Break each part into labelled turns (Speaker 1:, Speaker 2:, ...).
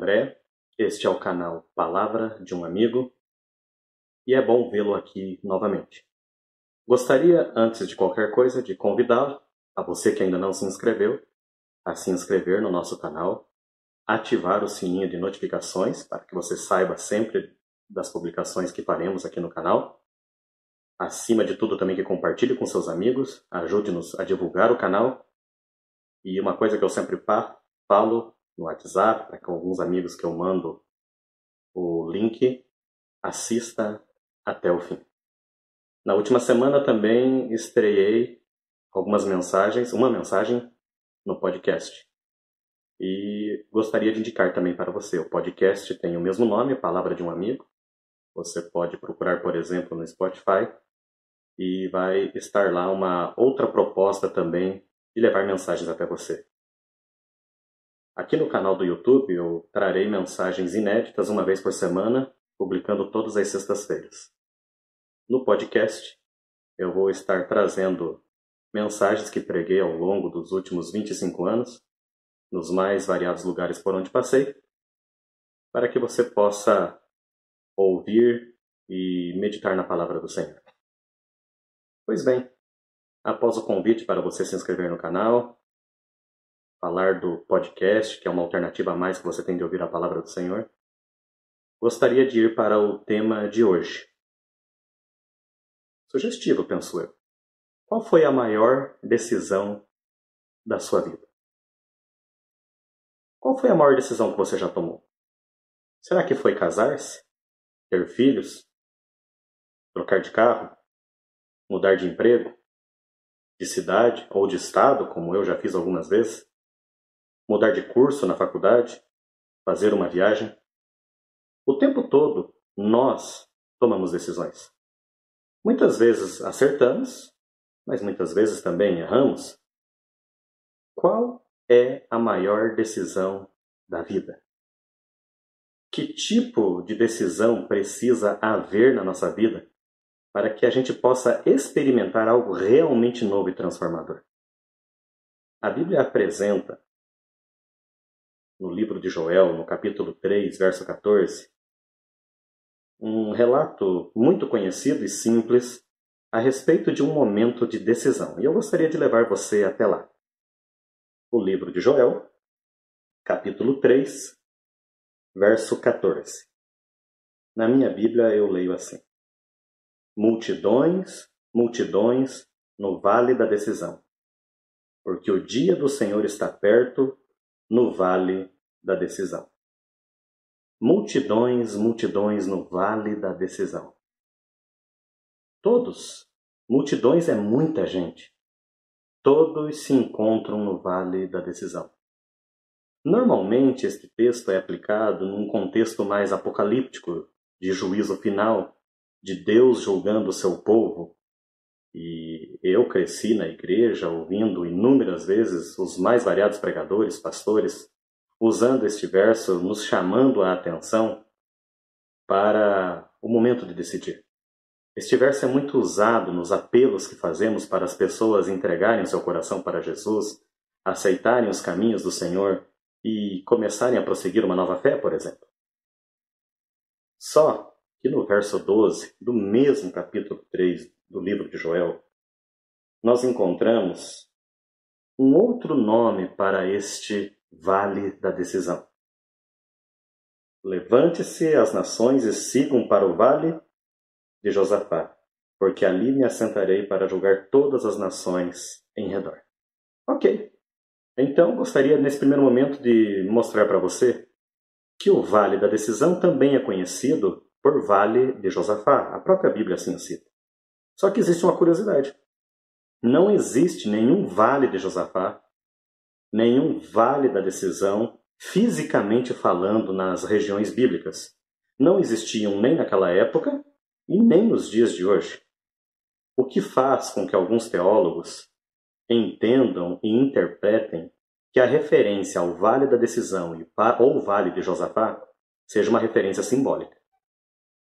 Speaker 1: André, este é o canal Palavra de um Amigo e é bom vê-lo aqui novamente. Gostaria, antes de qualquer coisa, de convidá-lo, a você que ainda não se inscreveu, a se inscrever no nosso canal, ativar o sininho de notificações para que você saiba sempre das publicações que faremos aqui no canal. Acima de tudo, também que compartilhe com seus amigos, ajude-nos a divulgar o canal. E uma coisa que eu sempre falo no WhatsApp, para com alguns amigos que eu mando o link, assista até o fim. Na última semana também estreiei algumas mensagens, uma mensagem no podcast. E gostaria de indicar também para você. O podcast tem o mesmo nome, Palavra de um Amigo. Você pode procurar, por exemplo, no Spotify e vai estar lá uma outra proposta também de levar mensagens até você. Aqui no canal do YouTube eu trarei mensagens inéditas uma vez por semana, publicando todas as sextas-feiras. No podcast, eu vou estar trazendo mensagens que preguei ao longo dos últimos 25 anos, nos mais variados lugares por onde passei, para que você possa ouvir e meditar na palavra do Senhor. Pois bem, após o convite para você se inscrever no canal, falar do podcast, que é uma alternativa a mais que você tem de ouvir a palavra do Senhor, gostaria de ir para o tema de hoje. Sugestivo, penso eu. Qual foi a maior decisão da sua vida? Qual foi a maior decisão que você já tomou? Será que foi casar-se? Ter filhos? Trocar de carro? Mudar de emprego? De cidade ou de estado, como eu já fiz algumas vezes? Mudar de curso na faculdade, fazer uma viagem. O tempo todo, nós tomamos decisões. Muitas vezes acertamos, mas muitas vezes também erramos. Qual é a maior decisão da vida? Que tipo de decisão precisa haver na nossa vida para que a gente possa experimentar algo realmente novo e transformador? A Bíblia apresenta no livro de Joel, no capítulo 3, verso 14, um relato muito conhecido e simples a respeito de um momento de decisão. E eu gostaria de levar você até lá. O livro de Joel, capítulo 3, verso 14. Na minha Bíblia eu leio assim: Multidões, multidões no vale da decisão, porque o dia do Senhor está perto no vale da decisão. Multidões, multidões no vale da decisão. Todos, multidões é muita gente. Todos se encontram no vale da decisão. Normalmente, este texto é aplicado num contexto mais apocalíptico, de juízo final, de Deus julgando o seu povo. E eu cresci na igreja ouvindo inúmeras vezes os mais variados pregadores, pastores, usando este verso, nos chamando a atenção para o momento de decidir. Este verso é muito usado nos apelos que fazemos para as pessoas entregarem seu coração para Jesus, aceitarem os caminhos do Senhor e começarem a prosseguir uma nova fé, por exemplo. Só que no verso 12 do mesmo capítulo 3 do livro de Joel, nós encontramos um outro nome para este vale da decisão. Levante-se as nações e sigam para o vale de Josafá, porque ali me assentarei para julgar todas as nações em redor. Ok. Então, gostaria nesse primeiro momento de mostrar para você que o Vale da Decisão também é conhecido por Vale de Josafá. A própria Bíblia assim cita. Só que existe uma curiosidade. Não existe nenhum Vale de Josafá, nenhum Vale da Decisão, fisicamente falando, nas regiões bíblicas. Não existiam nem naquela época e nem nos dias de hoje. O que faz com que alguns teólogos entendam e interpretem que a referência ao Vale da Decisão ou Vale de Josafá seja uma referência simbólica.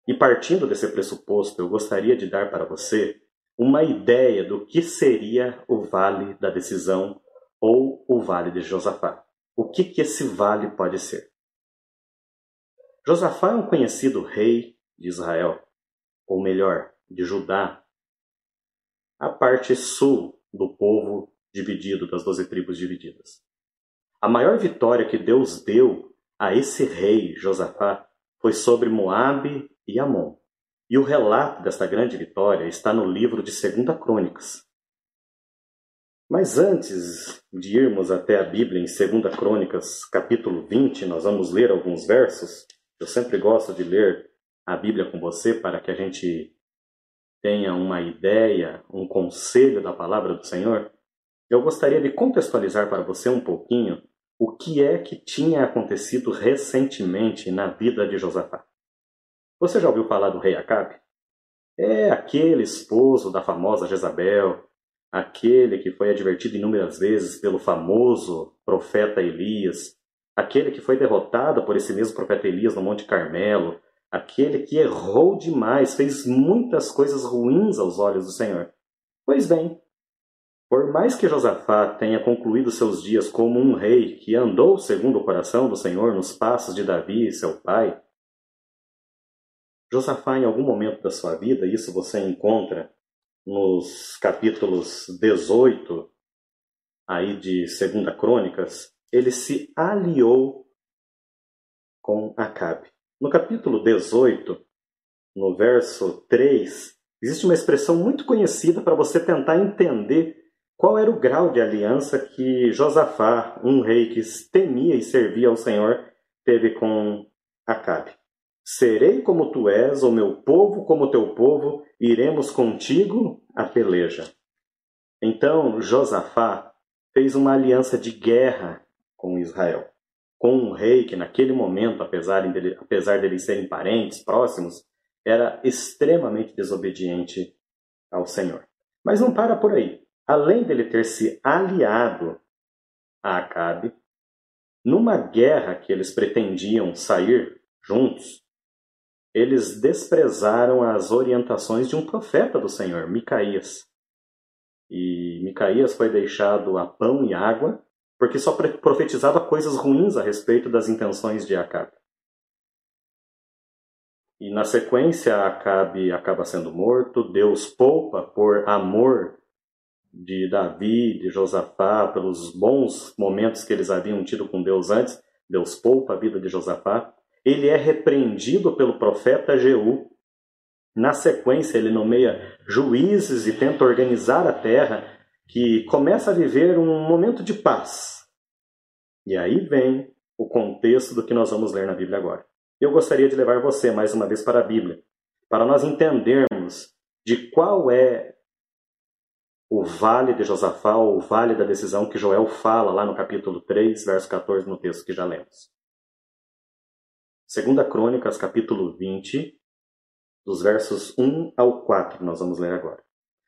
Speaker 1: E partindo desse pressuposto, eu gostaria de dar para você uma ideia do que seria o Vale da Decisão ou o Vale de Josafá. O que, que esse vale pode ser? Josafá é um conhecido rei de Israel, ou melhor, de Judá, a parte sul do povo dividido, das doze tribos divididas. A maior vitória que Deus deu a esse rei, Josafá, foi sobre Moabe e Amon. E o relato desta grande vitória está no livro de 2 Crônicas. Mas antes de irmos até a Bíblia em 2 Crônicas, capítulo 20, nós vamos ler alguns versos. Eu sempre gosto de ler a Bíblia com você para que a gente tenha uma ideia, um conselho da palavra do Senhor. Eu gostaria de contextualizar para você um pouquinho o que é que tinha acontecido recentemente na vida de Josafá. Você já ouviu falar do rei Acabe? É aquele esposo da famosa Jezabel, aquele que foi advertido inúmeras vezes pelo famoso profeta Elias, aquele que foi derrotado por esse mesmo profeta Elias no Monte Carmelo, aquele que errou demais, fez muitas coisas ruins aos olhos do Senhor. Pois bem, por mais que Josafá tenha concluído seus dias como um rei que andou segundo o coração do Senhor nos passos de Davi, seu pai, Josafá, em algum momento da sua vida, isso você encontra nos capítulos 18 aí de 2 Crônicas, ele se aliou com Acabe. No capítulo 18, no verso 3, existe uma expressão muito conhecida para você tentar entender qual era o grau de aliança que Josafá, um rei que temia e servia ao Senhor, teve com Acabe? Serei como tu és, o meu povo como teu povo, iremos contigo a peleja. Então Josafá fez uma aliança de guerra com Israel, com um rei que naquele momento, apesar, dele, apesar de eles serem parentes próximos, era extremamente desobediente ao Senhor. Mas não para por aí além dele ter se aliado a Acabe, numa guerra que eles pretendiam sair juntos, eles desprezaram as orientações de um profeta do Senhor, Micaías. E Micaías foi deixado a pão e água, porque só profetizava coisas ruins a respeito das intenções de Acabe. E na sequência, Acabe acaba sendo morto, Deus poupa por amor de Davi, de Josafá, pelos bons momentos que eles haviam tido com Deus antes, Deus poupa a vida de Josafá. Ele é repreendido pelo profeta Jeú. Na sequência, ele nomeia juízes e tenta organizar a terra, que começa a viver um momento de paz. E aí vem o contexto do que nós vamos ler na Bíblia agora. Eu gostaria de levar você mais uma vez para a Bíblia, para nós entendermos de qual é o vale de Josafá, o vale da decisão que Joel fala lá no capítulo 3, verso 14, no texto que já lemos. Segunda Crônicas, capítulo 20, dos versos 1 ao 4, nós vamos ler agora.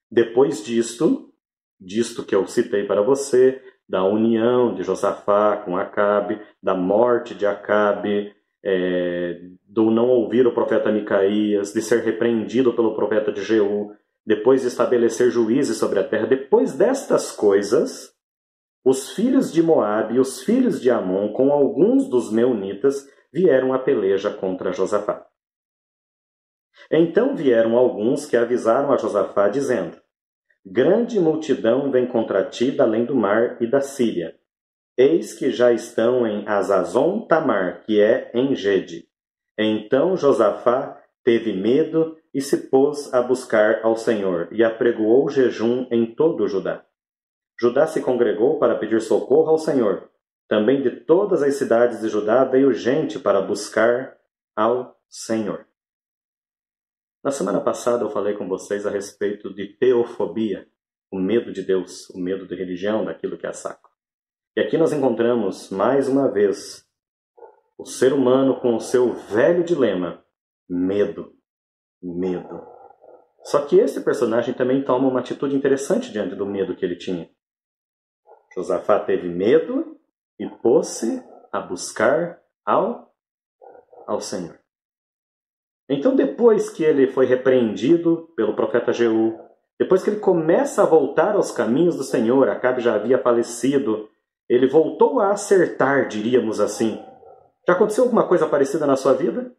Speaker 1: Depois disto, disto que eu citei para você, da união de Josafá com Acabe, da morte de Acabe, é, do não ouvir o profeta Micaías, de ser repreendido pelo profeta de Jeú, depois de estabelecer juízes sobre a terra, depois destas coisas, os filhos de Moabe e os filhos de Amon, com alguns dos meunitas, vieram à peleja contra Josafá. Então vieram alguns que avisaram a Josafá, dizendo: Grande multidão vem contra ti da além do mar e da Síria. Eis que já estão em Azazon Tamar, que é em Gede. Então Josafá teve medo e se pôs a buscar ao Senhor, e apregoou jejum em todo Judá. Judá se congregou para pedir socorro ao Senhor. Também de todas as cidades de Judá veio gente para buscar ao Senhor. Na semana passada eu falei com vocês a respeito de teofobia, o medo de Deus, o medo de religião, daquilo que é saco. E aqui nós encontramos mais uma vez o ser humano com o seu velho dilema, medo medo. Só que esse personagem também toma uma atitude interessante diante do medo que ele tinha. Josafá teve medo e pôs-se a buscar ao, ao Senhor. Então, depois que ele foi repreendido pelo profeta Jeú, depois que ele começa a voltar aos caminhos do Senhor, Acabe já havia falecido, ele voltou a acertar, diríamos assim. Já aconteceu alguma coisa parecida na sua vida?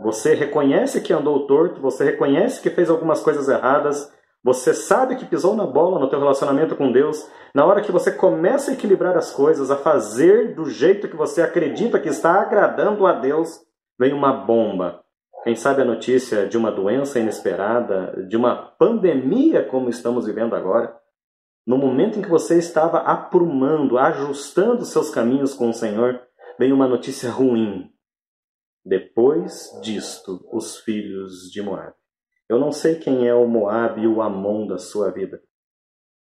Speaker 1: Você reconhece que andou torto, você reconhece que fez algumas coisas erradas, você sabe que pisou na bola no teu relacionamento com Deus. Na hora que você começa a equilibrar as coisas, a fazer do jeito que você acredita que está agradando a Deus, vem uma bomba. Quem sabe a notícia de uma doença inesperada, de uma pandemia como estamos vivendo agora. No momento em que você estava aprumando, ajustando seus caminhos com o Senhor, vem uma notícia ruim. Depois disto, os filhos de Moab. Eu não sei quem é o Moab e o Amon da sua vida.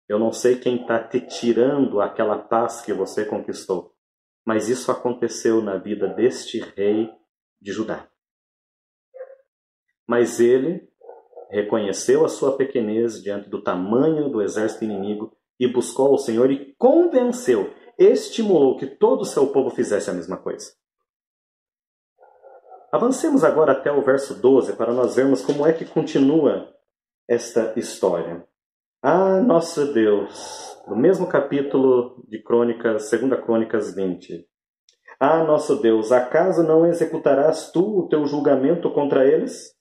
Speaker 1: Eu não sei quem está te tirando aquela paz que você conquistou. Mas isso aconteceu na vida deste rei de Judá. Mas ele reconheceu a sua pequenez diante do tamanho do exército inimigo e buscou ao Senhor e convenceu, estimulou que todo o seu povo fizesse a mesma coisa. Avancemos agora até o verso 12 para nós vermos como é que continua esta história. Ah, nosso Deus, no mesmo capítulo de Crônicas, 2 Crônicas 20. Ah, nosso Deus, acaso não executarás tu o teu julgamento contra eles?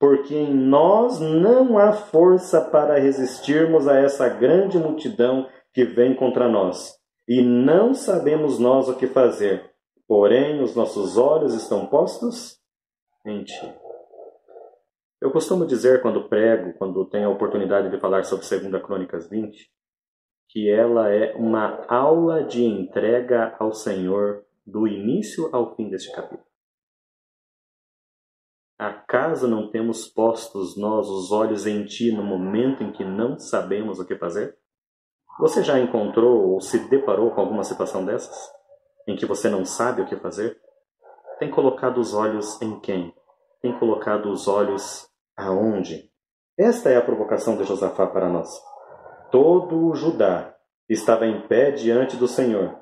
Speaker 1: Porque em nós não há força para resistirmos a essa grande multidão que vem contra nós, e não sabemos nós o que fazer porém os nossos olhos estão postos em Ti. Eu costumo dizer quando prego, quando tenho a oportunidade de falar sobre 2 Crônicas 20, que ela é uma aula de entrega ao Senhor do início ao fim deste capítulo. Acaso não temos postos nós os olhos em Ti no momento em que não sabemos o que fazer? Você já encontrou ou se deparou com alguma situação dessas? Em que você não sabe o que fazer? Tem colocado os olhos em quem? Tem colocado os olhos aonde? Esta é a provocação de Josafá para nós. Todo o Judá estava em pé diante do Senhor,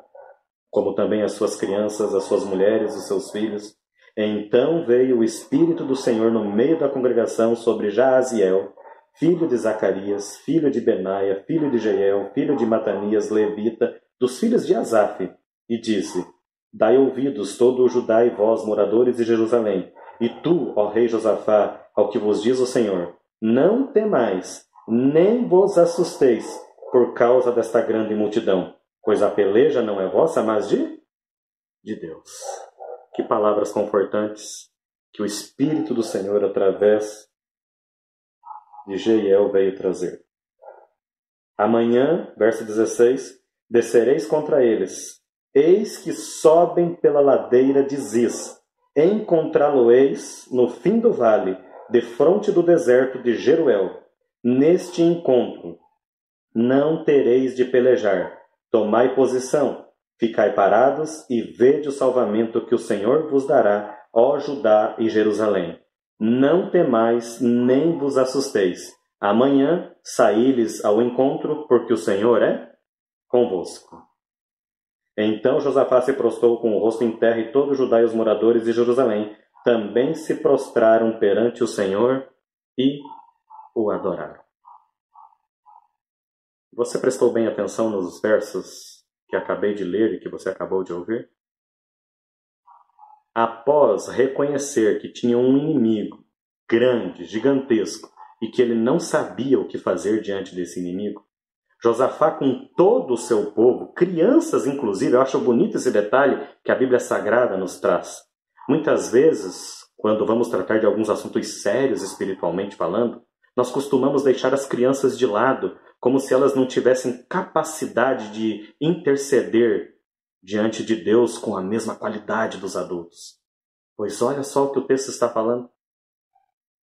Speaker 1: como também as suas crianças, as suas mulheres, os seus filhos. Então veio o Espírito do Senhor no meio da congregação sobre Jaaziel, filho de Zacarias, filho de Benaia, filho de Jeiel, filho de Matanias, levita, dos filhos de Asaf, e disse: Dai ouvidos todo o Judá e vós, moradores de Jerusalém, e tu, ó rei Josafá, ao que vos diz o Senhor: Não temais, nem vos assusteis por causa desta grande multidão, pois a peleja não é vossa, mas de de Deus. Que palavras confortantes que o Espírito do Senhor através de Jeiel veio trazer. Amanhã, verso 16, descereis contra eles, Eis que sobem pela ladeira de Ziz. Encontrá-lo-eis no fim do vale, defronte do deserto de Jeruel. Neste encontro não tereis de pelejar. Tomai posição, ficai parados e vede o salvamento que o Senhor vos dará, ó Judá e Jerusalém. Não temais nem vos assusteis. Amanhã saí-lhes ao encontro, porque o Senhor é convosco. Então Josafá se prostrou com o rosto em terra e todo Judá e os moradores de Jerusalém também se prostraram perante o Senhor e o adoraram. Você prestou bem atenção nos versos que acabei de ler e que você acabou de ouvir? Após reconhecer que tinha um inimigo grande, gigantesco, e que ele não sabia o que fazer diante desse inimigo, Josafá com todo o seu povo, crianças inclusive, eu acho bonito esse detalhe que a Bíblia Sagrada nos traz. Muitas vezes, quando vamos tratar de alguns assuntos sérios espiritualmente falando, nós costumamos deixar as crianças de lado, como se elas não tivessem capacidade de interceder diante de Deus com a mesma qualidade dos adultos. Pois olha só o que o texto está falando.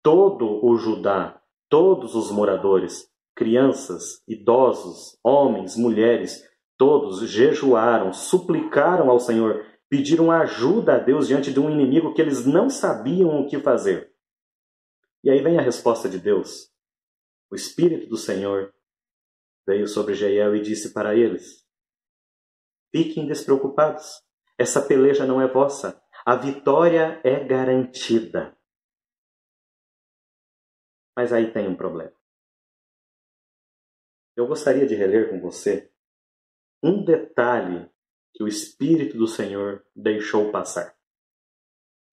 Speaker 1: Todo o Judá, todos os moradores, crianças, idosos, homens, mulheres, todos jejuaram, suplicaram ao Senhor, pediram ajuda a Deus diante de um inimigo que eles não sabiam o que fazer. E aí vem a resposta de Deus. O Espírito do Senhor veio sobre Jeiel e disse para eles: Fiquem despreocupados, essa peleja não é vossa, a vitória é garantida. Mas aí tem um problema. Eu gostaria de reler com você um detalhe que o Espírito do Senhor deixou passar.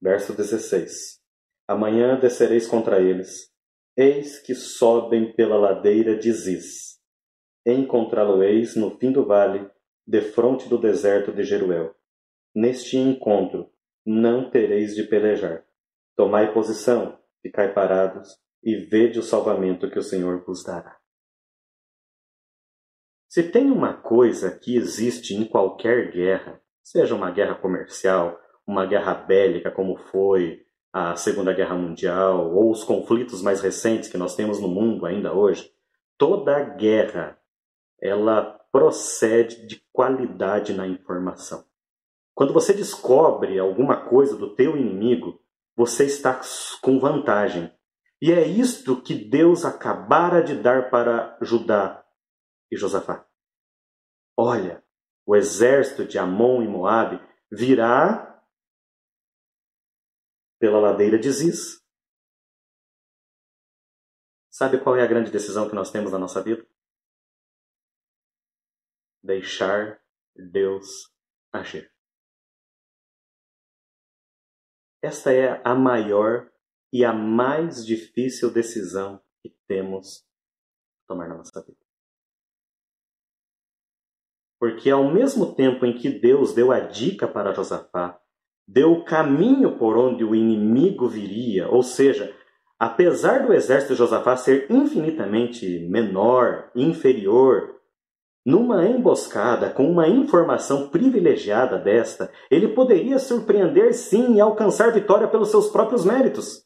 Speaker 1: Verso 16: Amanhã descereis contra eles, eis que sobem pela ladeira de Ziz. Encontrá-lo-eis no fim do vale, defronte do deserto de Jeruel. Neste encontro não tereis de pelejar. Tomai posição, ficai parados, e vede o salvamento que o Senhor vos dará. Se tem uma coisa que existe em qualquer guerra, seja uma guerra comercial, uma guerra bélica como foi a Segunda Guerra Mundial ou os conflitos mais recentes que nós temos no mundo ainda hoje, toda guerra ela procede de qualidade na informação. Quando você descobre alguma coisa do teu inimigo, você está com vantagem. E é isto que Deus acabara de dar para Judá e Josafá. Olha, o exército de Amon e Moabe virá pela ladeira de Ziz. Sabe qual é a grande decisão que nós temos na nossa vida? Deixar Deus agir. Esta é a maior e a mais difícil decisão que temos que tomar na nossa vida. Porque ao mesmo tempo em que Deus deu a dica para Josafá deu o caminho por onde o inimigo viria, ou seja, apesar do exército de Josafá ser infinitamente menor, inferior, numa emboscada com uma informação privilegiada desta, ele poderia surpreender sim e alcançar vitória pelos seus próprios méritos.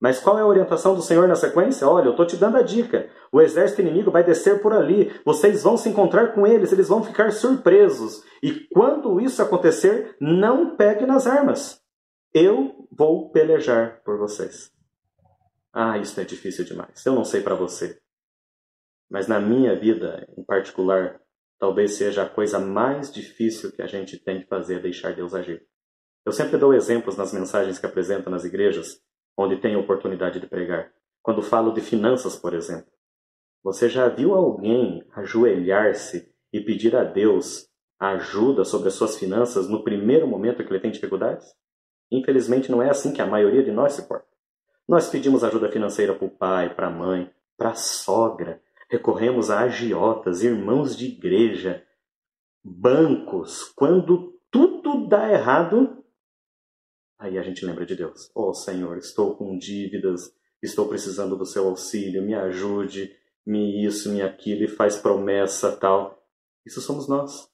Speaker 1: Mas qual é a orientação do Senhor na sequência? Olha, eu estou te dando a dica. O exército inimigo vai descer por ali. Vocês vão se encontrar com eles, eles vão ficar surpresos. E quando isso acontecer, não pegue nas armas. Eu vou pelejar por vocês. Ah, isso é difícil demais. Eu não sei para você. Mas na minha vida, em particular, talvez seja a coisa mais difícil que a gente tem de fazer, deixar Deus agir. Eu sempre dou exemplos nas mensagens que apresento nas igrejas onde tem oportunidade de pregar. Quando falo de finanças, por exemplo. Você já viu alguém ajoelhar-se e pedir a Deus ajuda sobre as suas finanças no primeiro momento que ele tem dificuldades? Infelizmente, não é assim que a maioria de nós se porta. Nós pedimos ajuda financeira para o pai, para a mãe, para a sogra, recorremos a agiotas, irmãos de igreja, bancos. Quando tudo dá errado, Aí a gente lembra de Deus. Oh Senhor, estou com dívidas, estou precisando do seu auxílio, me ajude, me isso, me aquilo, e faz promessa tal. Isso somos nós.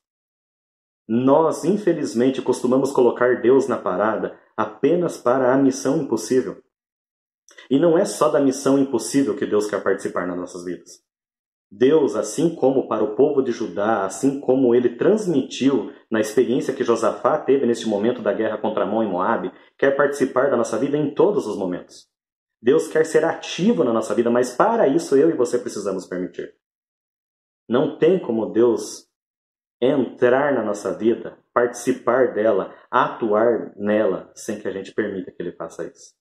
Speaker 1: Nós, infelizmente, costumamos colocar Deus na parada apenas para a missão impossível. E não é só da missão impossível que Deus quer participar nas nossas vidas. Deus, assim como para o povo de Judá, assim como ele transmitiu na experiência que Josafá teve neste momento da guerra contra Amon e Moabe, quer participar da nossa vida em todos os momentos. Deus quer ser ativo na nossa vida, mas para isso eu e você precisamos permitir. Não tem como Deus entrar na nossa vida, participar dela, atuar nela, sem que a gente permita que ele faça isso.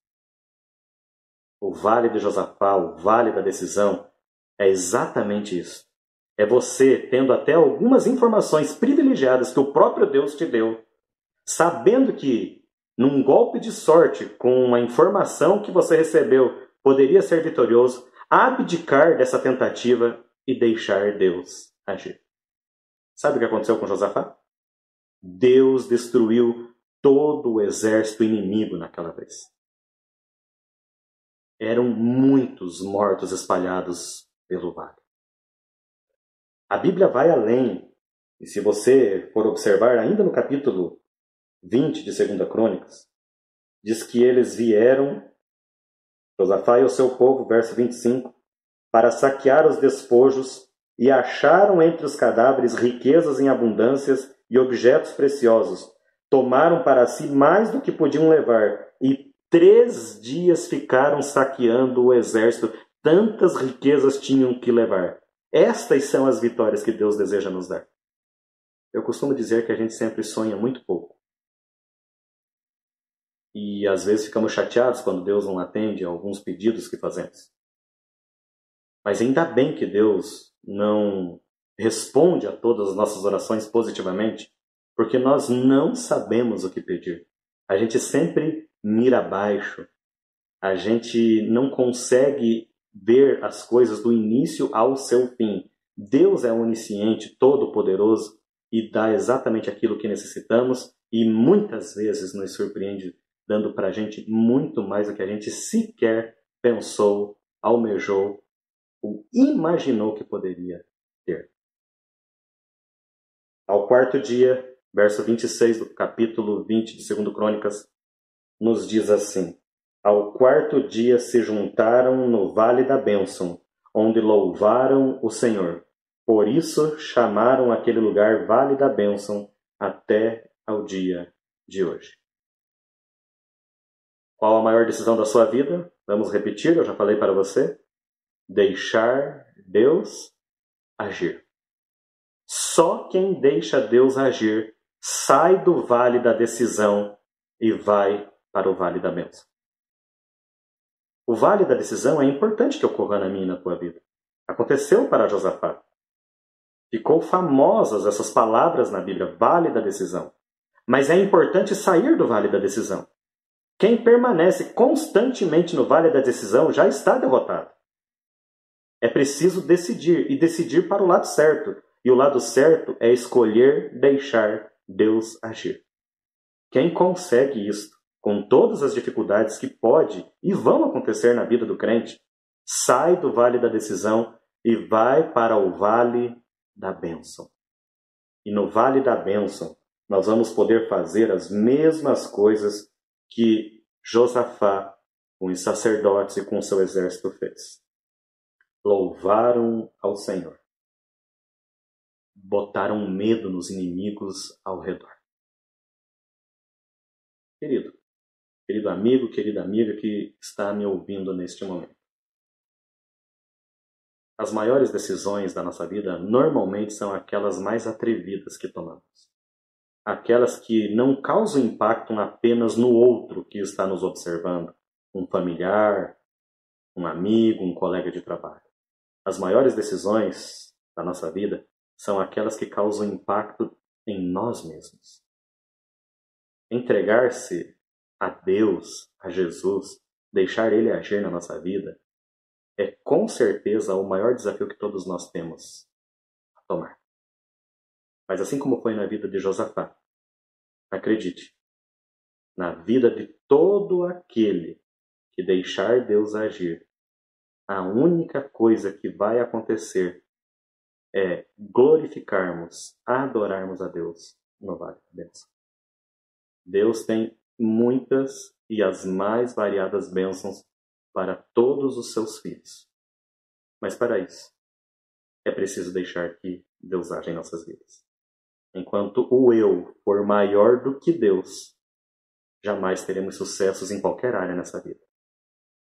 Speaker 1: O vale de Josafá, o vale da decisão, é exatamente isso. É você tendo até algumas informações privilegiadas que o próprio Deus te deu, sabendo que num golpe de sorte, com uma informação que você recebeu, poderia ser vitorioso, abdicar dessa tentativa e deixar Deus agir. Sabe o que aconteceu com Josafá? Deus destruiu todo o exército inimigo naquela vez. Eram muitos mortos espalhados pelo vale. A Bíblia vai além, e se você for observar ainda no capítulo 20 de 2 Crônicas, diz que eles vieram, Josafá e o seu povo, verso 25, para saquear os despojos e acharam entre os cadáveres riquezas em abundâncias e objetos preciosos. Tomaram para si mais do que podiam levar e três dias ficaram saqueando o exército tantas riquezas tinham que levar. Estas são as vitórias que Deus deseja nos dar. Eu costumo dizer que a gente sempre sonha muito pouco. E às vezes ficamos chateados quando Deus não atende a alguns pedidos que fazemos. Mas ainda bem que Deus não responde a todas as nossas orações positivamente, porque nós não sabemos o que pedir. A gente sempre mira abaixo. A gente não consegue ver as coisas do início ao seu fim. Deus é onisciente, todo-poderoso e dá exatamente aquilo que necessitamos e muitas vezes nos surpreende dando para a gente muito mais do que a gente sequer pensou, almejou ou imaginou que poderia ter. Ao quarto dia, verso 26 do capítulo 20 de 2 Crônicas, nos diz assim: Ao quarto dia se juntaram no vale da bênção, onde louvaram o Senhor. Por isso chamaram aquele lugar Vale da Bênção até ao dia de hoje. Qual a maior decisão da sua vida? Vamos repetir, eu já falei para você. Deixar Deus agir. Só quem deixa Deus agir sai do vale da decisão e vai para o vale da bênção. O vale da decisão é importante que ocorra na minha e na tua vida. Aconteceu para Josafá. Ficou famosas essas palavras na Bíblia, vale da decisão. Mas é importante sair do vale da decisão. Quem permanece constantemente no vale da decisão já está derrotado. É preciso decidir e decidir para o lado certo. E o lado certo é escolher deixar Deus agir. Quem consegue isto, com todas as dificuldades que pode e vão acontecer na vida do crente, sai do vale da decisão e vai para o vale da bênção. E no vale da bênção, nós vamos poder fazer as mesmas coisas que Josafá, com os sacerdotes e com seu exército fez. Louvaram ao Senhor. Botaram medo nos inimigos ao redor. Querido, querido amigo, querida amiga que está me ouvindo neste momento. As maiores decisões da nossa vida normalmente são aquelas mais atrevidas que tomamos. Aquelas que não causam impacto apenas no outro que está nos observando, um familiar, um amigo, um colega de trabalho. As maiores decisões da nossa vida são aquelas que causam impacto em nós mesmos. Entregar-se a Deus, a Jesus, deixar Ele agir na nossa vida, é com certeza o maior desafio que todos nós temos a tomar. Mas assim como foi na vida de Josafá, acredite, na vida de todo aquele que deixar Deus agir, a única coisa que vai acontecer é glorificarmos, adorarmos a Deus no Vale da. Deus tem muitas e as mais variadas bênçãos para todos os seus filhos. Mas para isso, é preciso deixar que Deus age em nossas vidas. Enquanto o eu for maior do que Deus, jamais teremos sucessos em qualquer área nessa vida.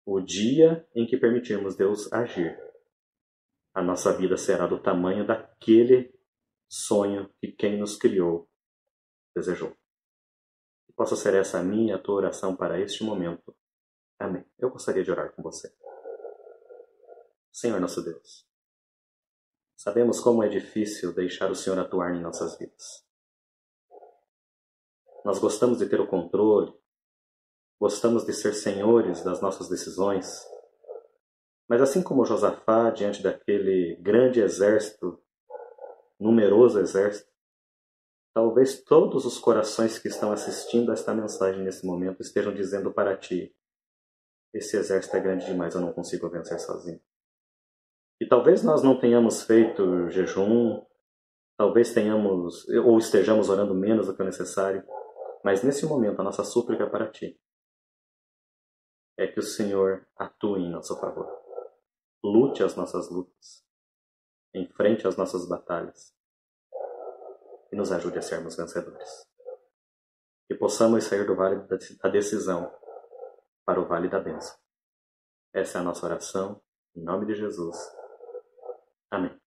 Speaker 1: O dia em que permitirmos Deus agir, a nossa vida será do tamanho daquele sonho que quem nos criou desejou. Possa ser essa a minha a tua oração para este momento Amém. Eu gostaria de orar com você. Senhor nosso Deus, sabemos como é difícil deixar o Senhor atuar em nossas vidas. Nós gostamos de ter o controle, gostamos de ser senhores das nossas decisões, mas assim como Josafá, diante daquele grande exército, numeroso exército, talvez todos os corações que estão assistindo a esta mensagem nesse momento estejam dizendo para ti: esse exército é grande demais, eu não consigo vencer sozinho. E talvez nós não tenhamos feito jejum, talvez tenhamos ou estejamos orando menos do que o necessário, mas nesse momento a nossa súplica é para ti é que o Senhor atue em nosso favor. Lute as nossas lutas, enfrente as nossas batalhas e nos ajude a sermos vencedores. Que possamos sair do vale da decisão para o Vale da Bênção. Essa é a nossa oração, em nome de Jesus. Amém.